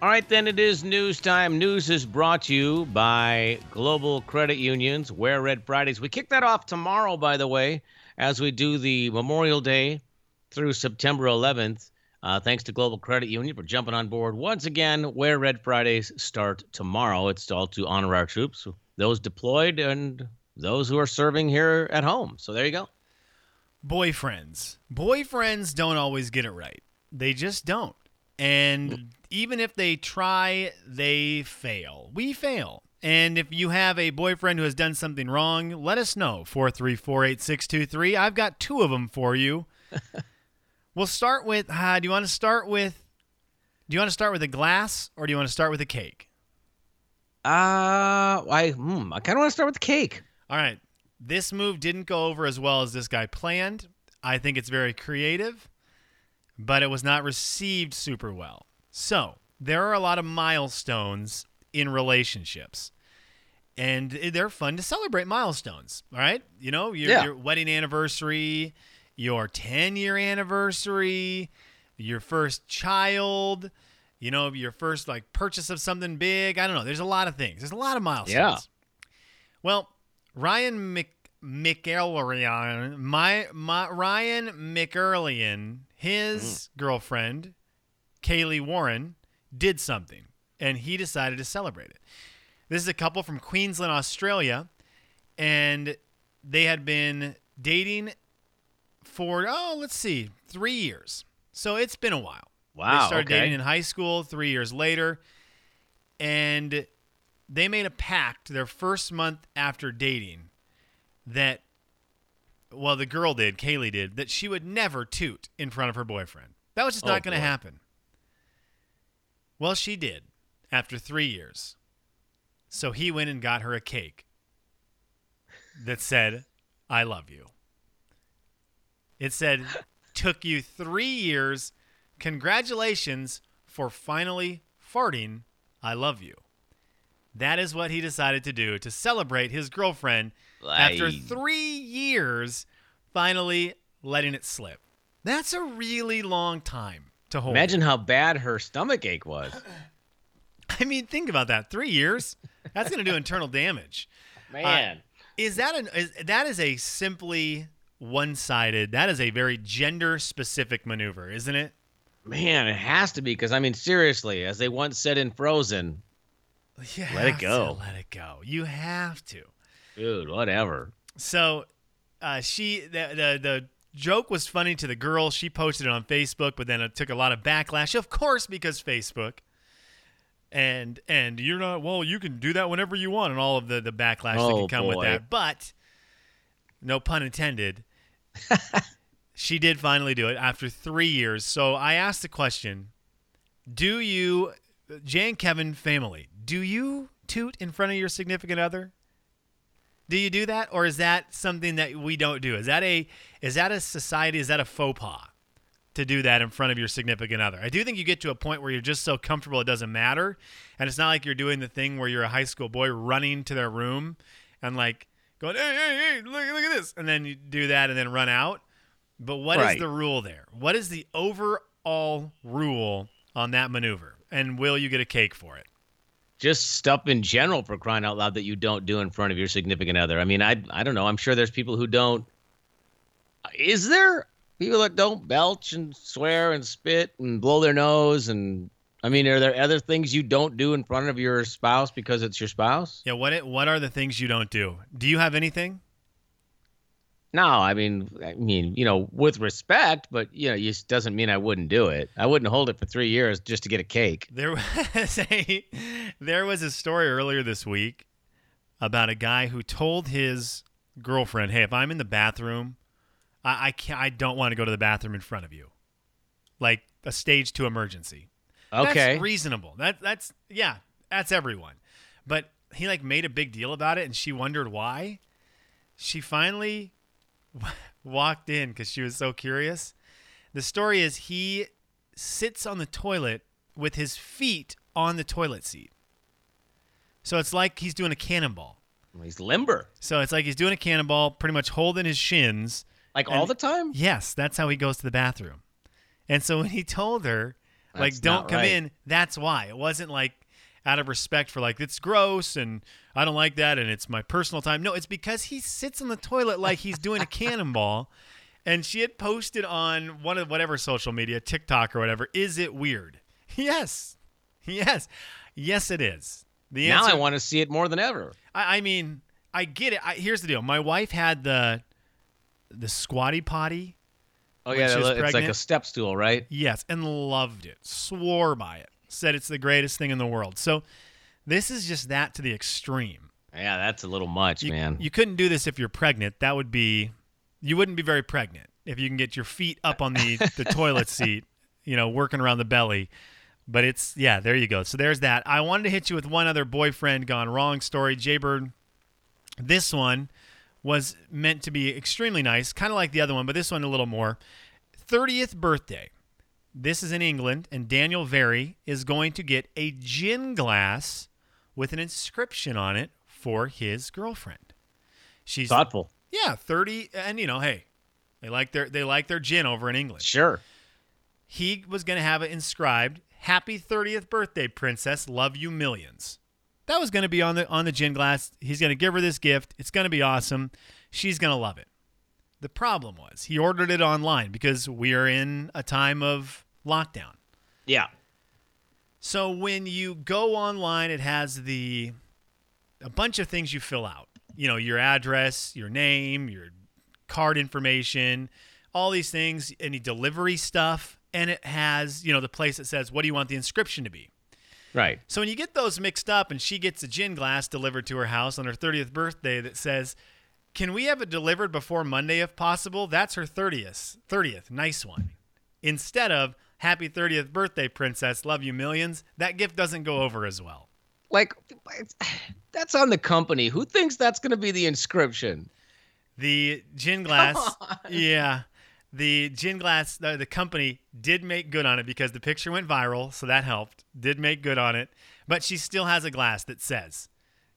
All right, then it is news time. News is brought to you by Global Credit Unions, Wear Red Fridays. We kick that off tomorrow, by the way, as we do the Memorial Day through September 11th. Uh, thanks to Global Credit Union for jumping on board once again. Wear Red Fridays start tomorrow. It's all to honor our troops, those deployed and those who are serving here at home. So there you go. Boyfriends. Boyfriends don't always get it right. They just don't. And even if they try, they fail. We fail. And if you have a boyfriend who has done something wrong, let us know. 4348623. I've got two of them for you. we'll start with uh, do you want to start with do you want to start with a glass or do you want to start with a cake? Uh, I hmm, I kind of want to start with the cake. All right. This move didn't go over as well as this guy planned. I think it's very creative, but it was not received super well. So, there are a lot of milestones in relationships. And they're fun to celebrate milestones, all right? You know, your, Yeah. your wedding anniversary, your 10 year anniversary, your first child, you know, your first like purchase of something big. I don't know. There's a lot of things. There's a lot of milestones. Yeah. Well, Ryan Mc McElrian, my, my Ryan McErlian, his hmm. girlfriend, Kaylee Warren, did something, and he decided to celebrate it. This is a couple from Queensland, Australia, and they had been dating for oh, let's see, three years. So it's been a while. Wow, They started okay. dating in high school three years later, and they made a pact their first month after dating that, well, the girl did, Kaylee did, that she would never toot in front of her boyfriend. That was just Oh, not going to happen. Well, she did after three years. So he went and got her a cake that said, I love you. It said, took you three years. Congratulations for finally farting. I love you. That is what he decided to do to celebrate his girlfriend after three years finally letting it slip. That's a really long time to hold. Imagine how bad her stomach ache was. I mean, think about that. Three years. That's going to do internal damage. Uh, Man. Is that an is, that is a simply one-sided? That is a very gender-specific maneuver, isn't it? Man, it has to be because I mean, seriously, as they once said in Frozen, Let it go. let it go. You have to. Dude, whatever. So, uh, she the, the the joke was funny to the girl. She posted it on Facebook, but then it took a lot of backlash, of course, because Facebook. And and you're not well. You can do that whenever you want, and all of the the backlash that Oh, can come with that. But no pun intended. she did finally do it after three years. So I asked the question: Do you, Jay and Kevin family, do you toot in front of your significant other? Do you do that, or is that something that we don't do? Is that a is that a society? Is that a faux pas to do that in front of your significant other? I do think you get to a point where you're just so comfortable it doesn't matter, and it's not like you're doing the thing where you're a high school boy running to their room and like going, "Hey, hey, hey, look, look at this," and then you do that and then run out. But what is Right. the rule there? What is the overall rule on that maneuver? And will you get a cake for it? Just stuff in general for crying out loud that you don't do in front of your significant other. I mean, I I don't know. I'm sure there's people who don't. Is there people that don't belch and swear and spit and blow their nose and I mean, are there other things you don't do in front of your spouse because it's your spouse? Yeah. What what are the things you don't do? Do you have anything? No, I mean, I mean, you know, with respect, but you know, it doesn't mean I wouldn't do it. I wouldn't hold it for three years just to get a cake. There was a there was a story earlier this week about a guy who told his girlfriend, "Hey, if I'm in the bathroom, I I can't, I don't want to go to the bathroom in front of you, like a stage two emergency." Okay. that's reasonable. That that's yeah, that's everyone. But he like made a big deal about it, and she wondered why. She finally walked in because she was so curious. The story is he sits on the toilet with his feet on the toilet seat. So it's like he's doing a cannonball. He's limber, So it's like he's doing a cannonball, pretty much holding his shins. like all the time. Yes, that's how he goes to the bathroom. And so when he told her like, don't come right. in. That's why. It wasn't like out of respect for like it's gross and I don't like that and it's my personal time. No, it's because he sits on the toilet like he's doing a cannonball. And she had posted on one of whatever social media, TikTok or whatever. Is it weird? Yes, yes, yes. It is. The Now answer, I want to see it more than ever. I, I mean, I get it. I, here's the deal. My wife had the the squatty potty. Oh yeah, it's like a step stool, right? Yes, and loved it. Swore by it. Said it's the greatest thing in the world. So this is just that to the extreme. Yeah, that's a little much, You, man. you couldn't do this if you're pregnant. That would be you wouldn't be very pregnant if you can get your feet up on the the toilet seat, you know, working around the belly. But it's yeah, there you go. So there's that. I wanted to hit you with one other boyfriend gone wrong story. Jaybird. This one was meant to be extremely nice, kind of like the other one, but this one a little more. 30th birthday. This is in England, and Daniel Very is going to get a gin glass with an inscription on it for his girlfriend. She's Thoughtful. yeah, 30 and you know, hey, they like their they like their gin over in England. Sure. He was going to have it inscribed, "Happy 30th birthday, princess. Love you millions." That was going to be on the on the gin glass. He's going to give her this gift. It's going to be awesome. She's going to love it. The problem was he ordered it online because we are in a time of lockdown. Yeah. So when you go online, it has the a bunch of things you fill out. You know, your address, your name, your card information, all these things, any delivery stuff, and it has, you know, the place that says, "What do you want the inscription to be?" Right. So when you get those mixed up and she gets a gin glass delivered to her house on her 30th birthday that says, "Can we have it delivered before Monday if possible?" That's her 30th. 30th. Nice one. Instead of "Happy 30th birthday, princess. Love you millions, That gift doesn't go over as well. Like that's on the company. Who thinks that's going to be the inscription? The gin glass, yeah, the gin glass, the, the company did make good on it because the picture went viral, so that helped. Did make good on it, but she still has a glass that says,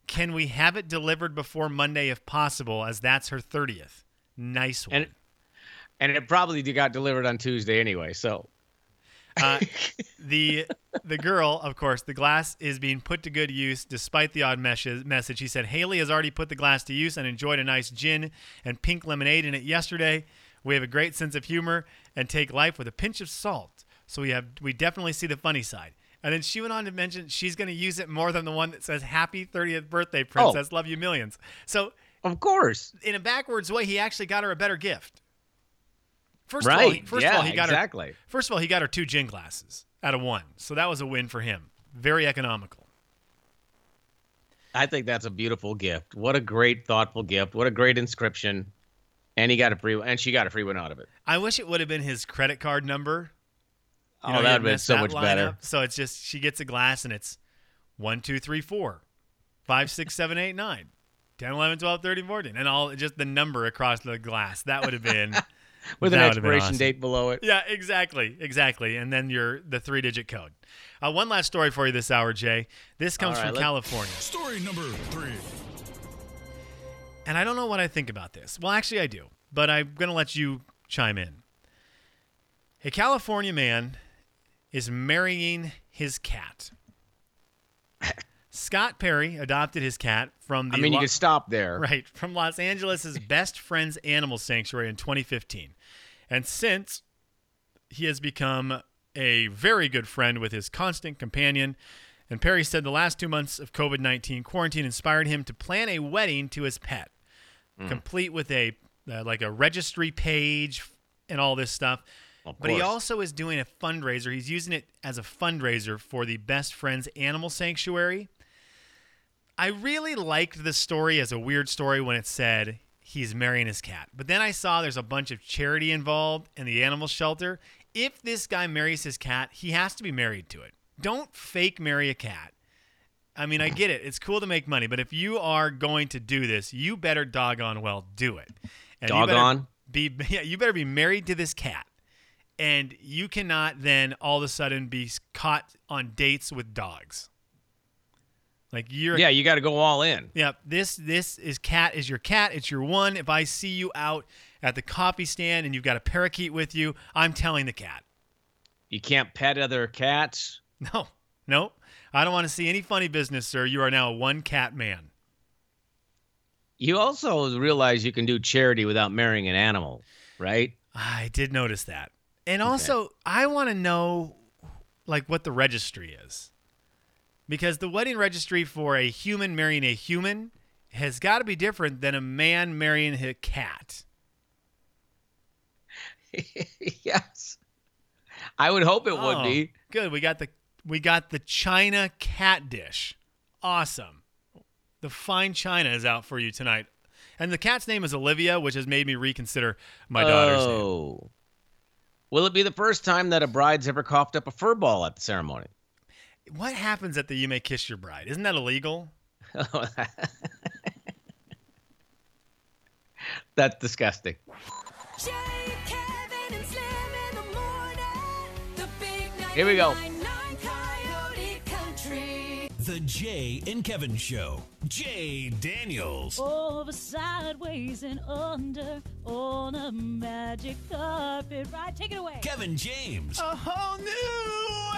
"Can we have it delivered before Monday if possible?" As that's her thirtieth. Nice one. And and it probably got delivered on Tuesday anyway. So Uh, the the girl, of course, the glass is being put to good use despite the odd meshes, message. He said Haley has already put the glass to use and enjoyed a nice gin and pink lemonade in it yesterday. We have a great sense of humor and take life with a pinch of salt. So we have we definitely see the funny side. And then she went on to mention she's going to use it more than the one that says "Happy 30th birthday, princess. Love you millions. So of course. in a backwards way, he actually got her a better gift. First of all, he- first yeah, of all, he got her exactly. First of all, he got her two gin glasses out of one. So that was a win for him. Very economical. I think that's a beautiful gift. What a great, thoughtful gift. What a great inscription. And he got a free and she got a free one out of it. I wish it would have been his credit card number. You oh, he that would have been so much better. up. So it's just she gets a glass and it's one, two, three, four, five, six, seven, eight, nine, 10, 11, 12, 13, 14. And all just the number across the glass. That would have been With an that would have been expiration awesome. date below it. Yeah, exactly, exactly. And then your the three digit code. Uh, one last story for you this hour, Jay. This comes All right, from let- California. Story number three. And I don't know what I think about this. Well, actually, I do, but I'm going to let you chime in. A California man is marrying his cat. Scott Perry adopted his cat from the I mean, you Lo- could stop there. right from Los Angeles' Best Friends Animal Sanctuary in 2015, and since he has become a very good friend with his constant companion. And Perry said the last two months of COVID 19 quarantine inspired him to plan a wedding to his pet, Hmm. complete with a uh, like a registry page and all this stuff. Of But he also is doing a fundraiser. He's using it as a fundraiser for the Best Friends Animal Sanctuary. I really liked the story as a weird story when it said he's marrying his cat. But then I saw there's a bunch of charity involved in the animal shelter. If this guy marries his cat, he has to be married to it. Don't fake marry a cat. I mean, I get it. It's cool to make money, but if you are going to do this, you better doggone well do it. And Doggone? Be yeah, you better be married to this cat. And you cannot then all of a sudden be caught on dates with dogs. Like you're Yeah, you got to go all in. Yep. This this is cat is your cat. It's your one. If I see you out at the coffee stand and you've got a parakeet with you, I'm telling the cat. You can't pet other cats. No, no. I don't want to see any funny business, sir. You are now a one cat man. You also realize you can do charity without marrying an animal, right? I did notice that. And also, okay. I want to know like what the registry is. Because the wedding registry for a human marrying a human has got to be different than a man marrying a cat. yes. I would hope it oh, would be. Good. We got the we got the China cat dish. Awesome. The fine china is out for you tonight. And the cat's name is Olivia, which has made me reconsider my daughter's oh. name. Will it be the first time that a bride's ever coughed up a fur ball at the ceremony? What happens at the You May Kiss Your Bride? Isn't that illegal? That's disgusting. Here we go. The Jay and Kevin Show. Jay Daniels. Over, sideways, and under on a magic carpet ride. Take it away. Kevin James. A whole new world.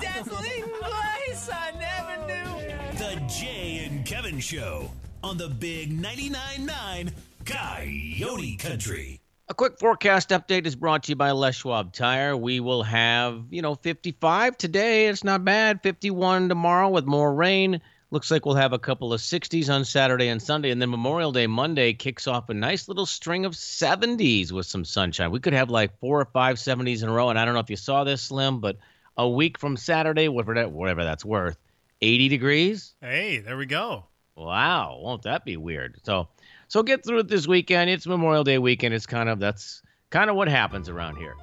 Dazzling place I never knew. The Jay and Kevin Show on the Big 99.9 9 Coyote Country. A quick forecast update is brought to you by Les Schwab Tire. We will have, you know, 55 today. It's not bad. 51 tomorrow with more rain. Looks like we'll have a couple of 60s on Saturday and Sunday. And then Memorial Day Monday kicks off a nice little string of 70s with some sunshine. We could have like four or five 70s in a row. And I don't know if you saw this, Slim, but a week from Saturday, whatever that's worth, 80 degrees. Hey, there we go. Wow. Won't that be weird? So, so get through it this weekend. It's Memorial Day weekend. It's kind of that's kind of what happens around here.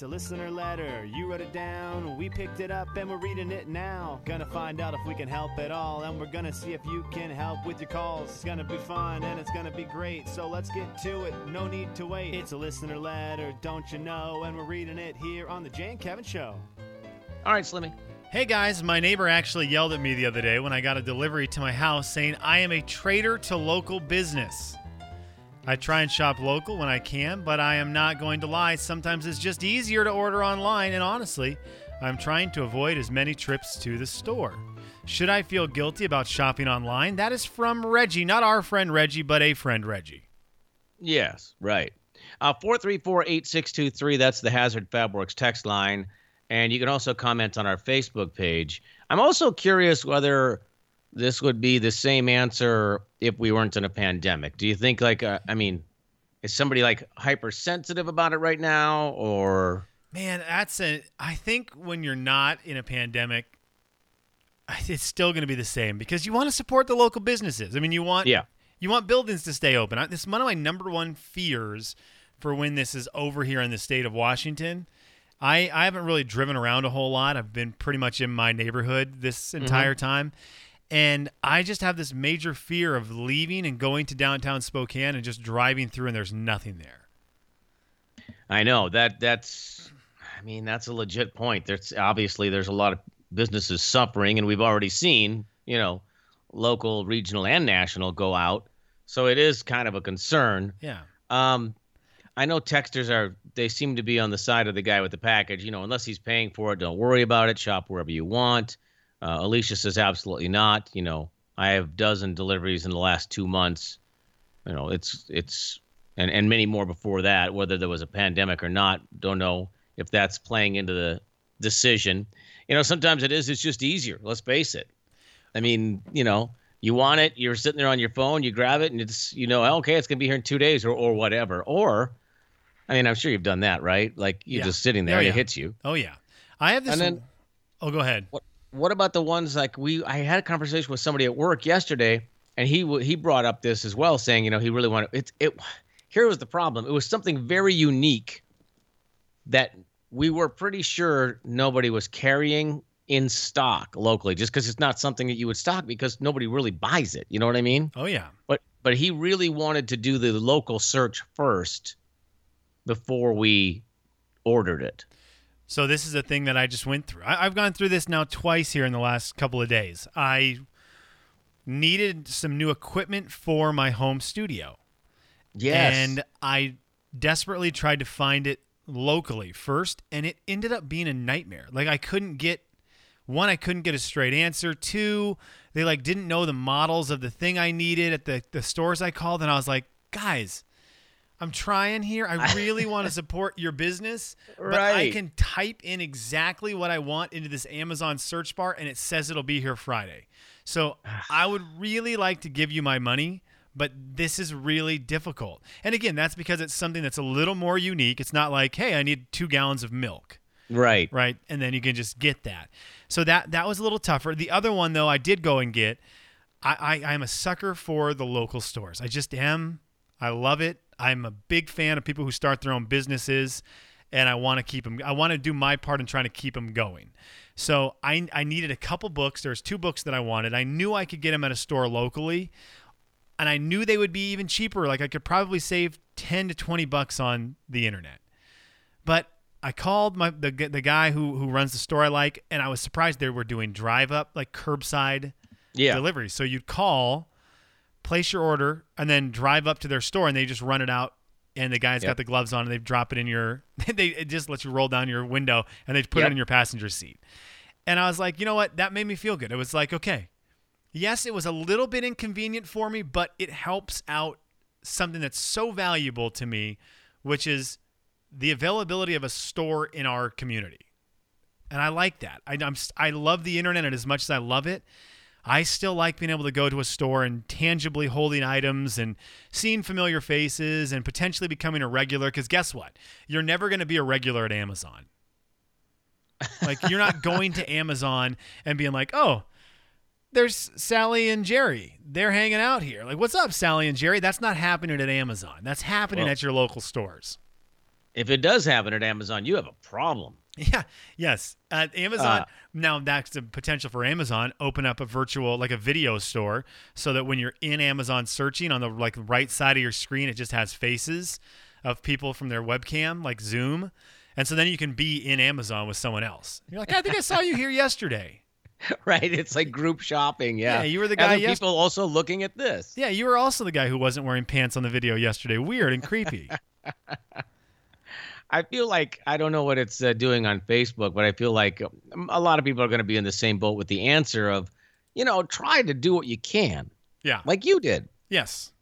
It's a listener letter. You wrote it down. We picked it up and we're reading it now. Gonna find out if we can help at all. And we're gonna see if you can help with your calls. It's gonna be fun and it's gonna be great. So let's get to it. No need to wait. It's a listener letter, don't you know? And we're reading it here on The Jay and Kevin Show. All right, Slimmy. Hey guys, my neighbor actually yelled at me the other day when I got a delivery to my house saying I am a traitor to local business. I try and shop local when I can, but I am not going to lie. Sometimes it's just easier to order online, and honestly, I'm trying to avoid as many trips to the store. Should I feel guilty about shopping online? That is from Reggie, not our friend Reggie, but a friend Reggie. Yes, right. Uh, 434 8623, that's the Hazard Fabworks text line. And you can also comment on our Facebook page. I'm also curious whether this would be the same answer if we weren't in a pandemic. Do you think, like, uh, I mean, is somebody like hypersensitive about it right now or? Man, that's a. I think when you're not in a pandemic, it's still going to be the same because you want to support the local businesses. I mean, you want yeah, you want buildings to stay open. This is one of my number one fears for when this is over here in the state of Washington I, I haven't really driven around a whole lot. I've been pretty much in my neighborhood this mm-hmm. entire mm-hmm. time. And I just have this major fear of leaving and going to downtown Spokane and just driving through and there's nothing there. I know that that's I mean that's a legit point. There's obviously there's a lot of businesses suffering and we've already seen, you know, local, regional and national go out. So it is kind of a concern. Yeah. Um I know texters are they seem to be on the side of the guy with the package. You know, unless he's paying for it, don't worry about it. Shop wherever you want. Uh, Alicia says absolutely not. You know, I have dozen deliveries in the last two months. You know, it's it's and and many more before that. Whether there was a pandemic or not, don't know if that's playing into the decision. You know, sometimes it is. It's just easier. Let's face it. I mean, you know, you want it. You're sitting there on your phone. You grab it, and it's you know, okay, it's gonna be here in two days or or whatever. Or I mean, I'm sure you've done that, right? Like you're yeah. just sitting there, oh, yeah. it hits you. Oh yeah, I have this. And then, oh, go ahead. What What about the ones like we? I had a conversation with somebody at work yesterday, and he he brought up this as well, saying you know he really wanted it. It here was the problem. It was something very unique that we were pretty sure nobody was carrying in stock locally, just because it's not something that you would stock because nobody really buys it. You know what I mean? Oh yeah. But but he really wanted to do the local search first before we ordered it. So this is a thing that I just went through. I, have gone through this now twice here in the last couple of days. I needed some new equipment for my home studio. Yes. And I desperately tried to find it locally first, and it ended up being a nightmare. Like I couldn't get one, I couldn't get a straight answer. Two, they like didn't know the models of the thing I needed at the, the stores I called, and I was like, guys, I'm trying here. I really want to support your business, but I can type in exactly what I want into this Amazon search bar and it says it'll be here Friday. So I would really like to give you my money, but this is really difficult. And again, that's because it's something that's a little more unique. It's not like, hey, I need two gallons of milk right. right? And then you can just get that. So that that was a little tougher. The other one though, I did go and get. I, I I'm a sucker for the local stores. I just am. I love it. I'm a big fan of people who start their own businesses, and I want to keep them. I want to do my part in trying to keep them going. So I I needed a couple books. There's two books that I wanted. I knew I could get them at a store locally, and I knew they would be even cheaper. Like I could probably save ten to twenty bucks on the internet. But I called my the the guy who who runs the store I like, and I was surprised they were doing drive up like curbside Yeah. delivery. So you'd call, place your order, and then drive up to their store, and they just run it out. And the guy's Yep. got the gloves on, and they drop it in your. They it just lets you roll down your window, and they put Yep. it in your passenger seat. And I was like, you know what? That made me feel good. It was like, okay, yes, it was a little bit inconvenient for me, but it helps out something that's so valuable to me, which is the availability of a store in our community. And I like that. I, I'm, I love the internet, as much as I love it, I still like being able to go to a store and tangibly holding items and seeing familiar faces and potentially becoming a regular. Because guess what? You're never going to be a regular at Amazon. Like, you're not going to Amazon and being like, oh, there's Sally and Jerry. They're hanging out here. Like, what's up, Sally and Jerry? That's not happening at Amazon. That's happening Well- at your local stores. If it does happen at Amazon, you have a problem. Yeah. Yes. Amazon. Uh, now that's the potential for Amazon. Open up a virtual, like a video store, so that when you're in Amazon searching on the like right side of your screen, it just has faces of people from their webcam, like Zoom, and so then you can be in Amazon with someone else. You're like, I think I saw you here yesterday. Right? It's like group shopping. Yeah. Yeah, you were the guy Other people also looking at this. Yeah, you were also the guy who wasn't wearing pants on the video yesterday. Weird and creepy. I feel like I don't know what it's uh, doing on Facebook, but I feel like um, a lot of people are going to be in the same boat with the answer of, you know, try to do what you can, yeah. like you did. Yes.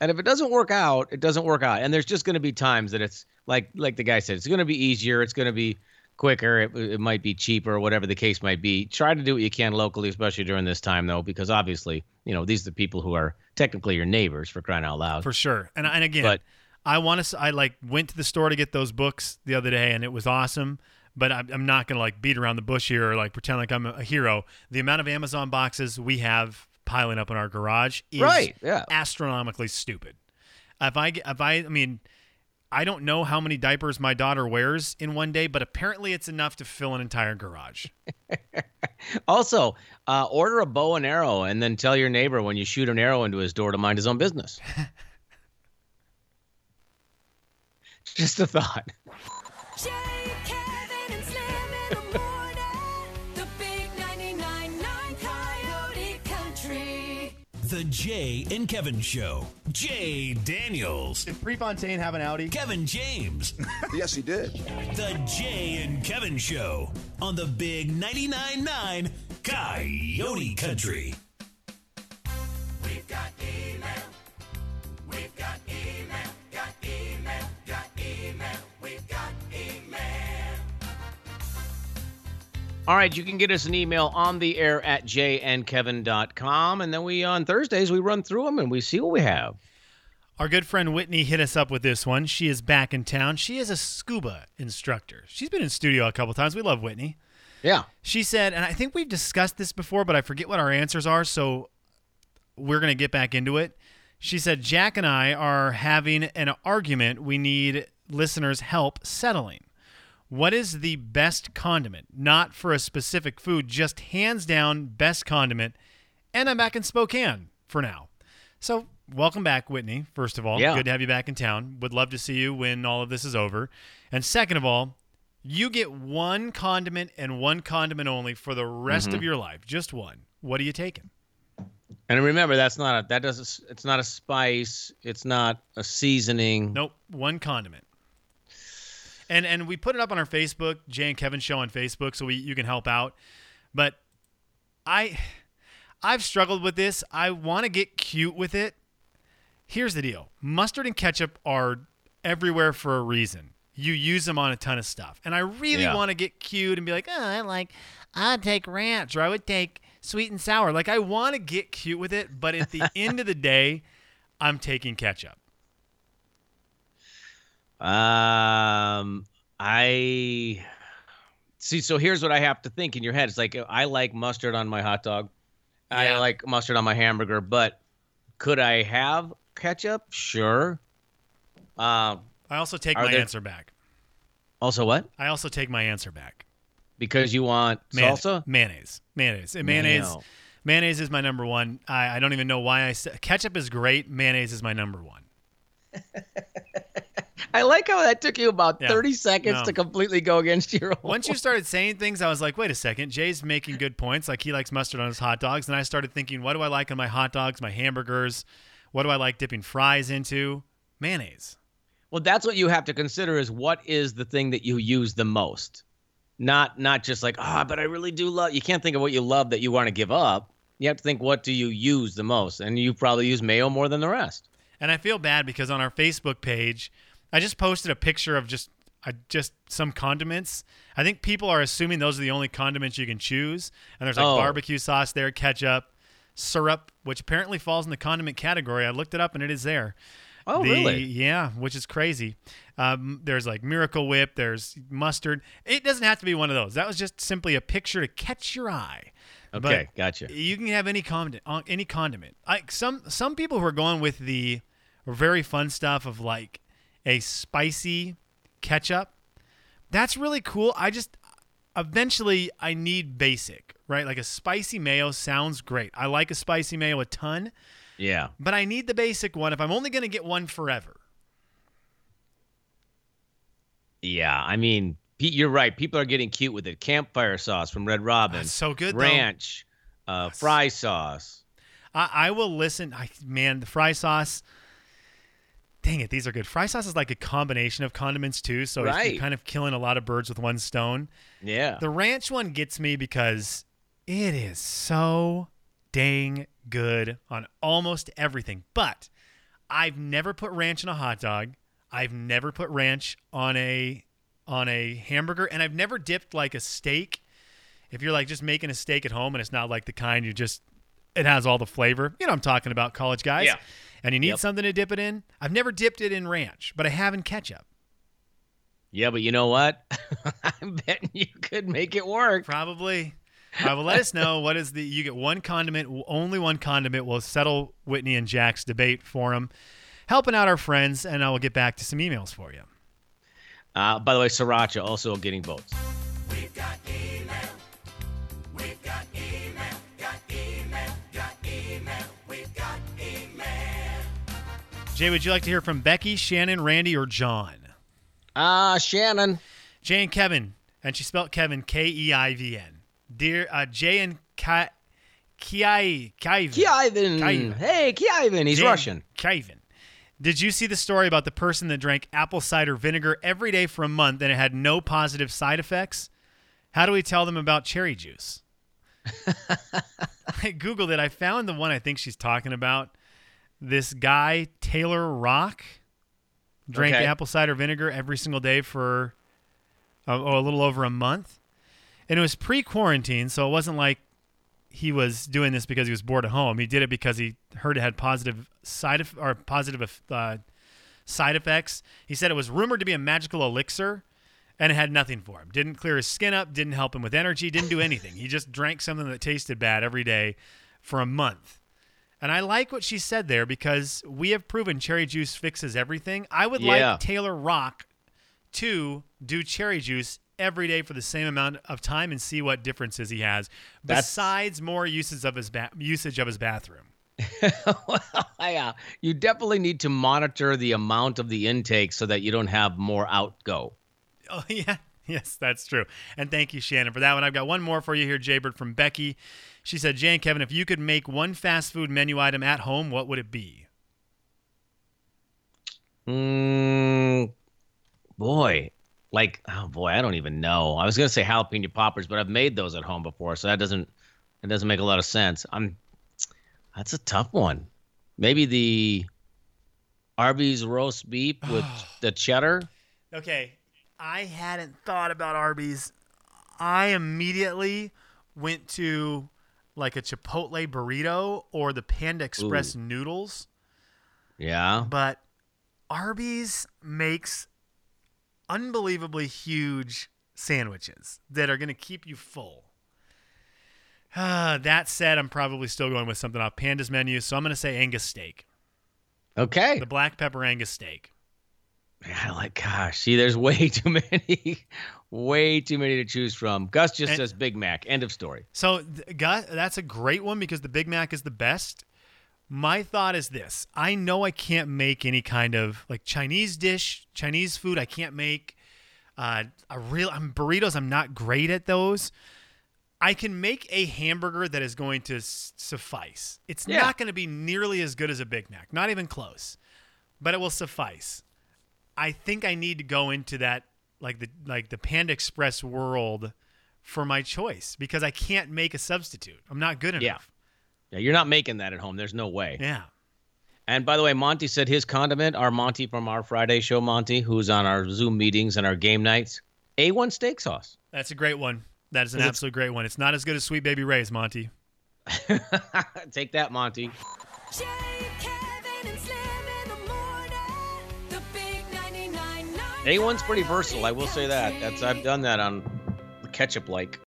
And if it doesn't work out, it doesn't work out. And there's just going to be times that it's like like the guy said, it's going to be easier, it's going to be quicker, it, it might be cheaper, whatever the case might be. Try to do what you can locally, especially during this time, though, because obviously, you know, these are the people who are technically your neighbors for crying out loud. for sure. And and again, But- I want to. I like went to the store to get those books the other day, and it was awesome. But I'm, I'm not gonna like beat around the bush here or like pretend like I'm a hero. The amount of Amazon boxes we have piling up in our garage is Right, yeah. astronomically stupid. If I if I I mean. I don't know how many diapers my daughter wears in one day, but apparently it's enough to fill an entire garage. Also, uh, order a bow and arrow and then tell your neighbor when you shoot an arrow into his door to mind his own business. Just a thought. Jay, Kevin, and Slim in the morning. The big 99.9 Coyote Country. The Jay and Kevin Show. Jay Daniels. Did Prefontaine have an Audi? Kevin James. Yes, he did. The Jay and Kevin Show on the Big 99.9 9 Coyote Country. All right, you can get us an email on the air at jandkevin.com. And then we, on Thursdays, we run through them and we see what we have. Our good friend Whitney hit us up with this one. She is back in town. She is a scuba instructor. She's been in studio a couple times. We love Whitney. Yeah. She said, and I think we've discussed this before, but I forget what our answers are, so we're going to get back into it. She said, Jack and I are having an argument we need listeners' help settling. What is the best condiment? Not for a specific food, just hands down best condiment. And I'm back in Spokane for now. So, welcome back, Whitney, first of all. Yeah. Good to have you back in town. Would love to see you when all of this is over. And second of all, you get one condiment and one condiment only for the rest of mm-hmm. your life. Just one. What are you taking? And remember, that's not a that doesn't it's not a spice. It's not a seasoning. Nope, one condiment. And and we put it up on our Facebook, Jay and Kevin show on Facebook, so we you can help out. But I I've struggled with this. I want to get cute with it. Here's the deal. Mustard and ketchup are everywhere for a reason. You use them on a ton of stuff. And I really Yeah. want to get cute and be like, "Oh, I like I'd take ranch or I would take sweet and sour." Like I want to get cute with it, but at the end of the day, I'm taking ketchup. Um, I see. So here's what I have to think in your head. It's like I like mustard on my hot dog. I like mustard on my hamburger, but could I have ketchup? Sure. Um. I also take my there- answer back. Also, what? I also take my answer back. Because you want Man- salsa? Mayonnaise. Mayonnaise. And mayonnaise. Mayo. Mayonnaise is my number one. I, I don't even know why I said ketchup is great. Mayonnaise is my number one. I like how that took you about Yeah. 30 seconds No. to completely go against your own. Once you started saying things, I was like, wait a second. Jay's making good points. Like he likes mustard on his hot dogs. And I started thinking, what do I like on my hot dogs, my hamburgers? What do I like dipping fries into? Mayonnaise. Well, that's what you have to consider is what is the thing that you use the most. Not not just like, ah, but I really do love you can't think of what you love that you want to give up. You have to think what do you use the most? And you probably use mayo more than the rest. And I feel bad because on our Facebook page, I just posted a picture of just uh, just some condiments. I think people are assuming those are the only condiments you can choose. And there's like Oh. barbecue sauce there, ketchup, syrup, which apparently falls in the condiment category. I looked it up and it is there. Oh, The- really? Yeah, which is crazy. Um, there's like Miracle Whip, there's mustard. It doesn't have to be one of those. That was just simply a picture to catch your eye. But Okay, gotcha. You can have any condiment. uh, Any condiment. I, some some people who are going with the very fun stuff of like a spicy ketchup. That's really cool. I just eventually I need basic, right? Like a spicy mayo sounds great. I like a spicy mayo a ton, Yeah. but I need the basic one if I'm only going to get one forever. Yeah. I mean, Pete, you're right. People are getting cute with it. Campfire sauce from Red Robin. That's so good, though. Ranch, uh, fry sauce. I, I will listen. I, man, the fry sauce. Dang it, these are good. Fry sauce is like a combination of condiments too, so it's- Right. you're kind of killing a lot of birds with one stone. Yeah. The ranch one gets me because it is so dang good on almost everything. But I've never put ranch on a hot dog. I've never put ranch on a on a hamburger, and I've never dipped like a steak. If you're like just making a steak at home and it's not like the kind you just it has all the flavor. You know what I'm talking about, college guys. Yeah. And you need Yep. something to dip it in. I've never dipped it in ranch, but I have in ketchup. Yeah, but you know what? I'm betting you could make it work. Probably. All right, well, let us know what is the. You get one condiment, only one condiment. We'll settle Whitney and Jack's debate for them, helping out our friends, and I will get back to some emails for you. Uh, by the way, Sriracha also getting votes. Jay, would you like to hear from Becky, Shannon, Randy, or John? Ah, Shannon. Jay and Kevin, and she spelled Kevin K E I V N. Dear uh, Jay and Ki Ki Kevin. Kiivan. Kievan. Hey, Kiivan. He's Jay- Russian. Kevin. Did you see the story about the person that drank apple cider vinegar every day for a month and it had no positive side effects? How do we tell them about cherry juice? I Googled it. I found the one I think she's talking about. This guy, Taylor Rock, drank Okay. apple cider vinegar every single day for uh, oh, a little over a month. And it was pre quarantine, so it wasn't like he was doing this because he was bored at home. He did it because he heard it had positive side eff- or positive uh, side effects. He said it was rumored to be a magical elixir, and it had nothing for him. Didn't clear his skin up. Didn't help him with energy. Didn't do anything. he just drank something that tasted bad every day for a month. And I like what she said there because we have proven cherry juice fixes everything. I would Yeah. like Taylor Rock to do cherry juice every day for the same amount of time and see what differences he has That's- besides more uses of his ba- usage of his bathroom. well, yeah, you definitely need to monitor the amount of the intake so that you don't have more outgo. Oh yeah, Yes, that's true. And thank you, Shannon, for that one. I've got one more for you here, Jaybird, from Becky. She said, Jay and Kevin, if you could make one fast food menu item at home, what would it be? Mm, boy, like oh boy, I don't even know. I was gonna say jalapeno poppers, but I've made those at home before, so that doesn't it doesn't make a lot of sense. I'm that's a tough one. Maybe the Arby's roast beef with the cheddar. Okay, I hadn't thought about Arby's. I immediately went to like a Chipotle burrito or the Panda Express noodles, Yeah. but Arby's makes unbelievably huge sandwiches that are going to keep you full. Uh, that said, I'm probably still going with something off Panda's menu, so I'm going to say Angus steak, Okay. the black pepper Angus steak. Yeah, like gosh, see, there's way too many, way too many to choose from. Gus just And- says Big Mac. End of story. So, Gus, that's a great one because the Big Mac is the best. My thought is this: I know I can't make any kind of like Chinese dish, Chinese food. I can't make uh, a real I'm burritos. I'm not great at those. I can make a hamburger that is going to s- suffice. It's Yeah. not going to be nearly as good as a Big Mac, not even close, but it will suffice. I think I need to go into that like the like the Panda Express world for my choice because I can't make a substitute. I'm not good enough. Yeah. Yeah, you're not making that at home. There's no way. Yeah. And by the way, Monty said his condiment, our Monty from our Friday show, Monty, who's on our Zoom meetings and our game nights, A1 steak sauce. That's a great one. That is an Is absolute great one. It's not as good as Sweet Baby Ray's, Monty. Take that, Monty. Jay, A1's pretty versatile. I will say that. That's I've done that on ketchup like.